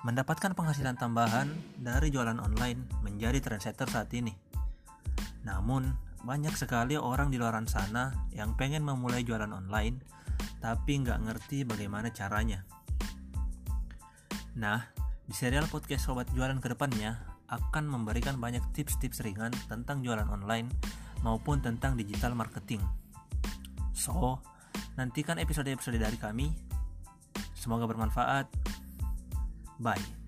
Mendapatkan penghasilan tambahan dari jualan online menjadi trendsetter saat ini. Namun, banyak sekali orang di luar sana yang pengen memulai jualan online, tapi nggak ngerti bagaimana caranya. Nah, di serial podcast Sobat Jualan ke depannya akan memberikan banyak tips-tips ringan tentang jualan online maupun tentang digital marketing. So, nantikan episode-episode dari kami. Semoga bermanfaat. Bye.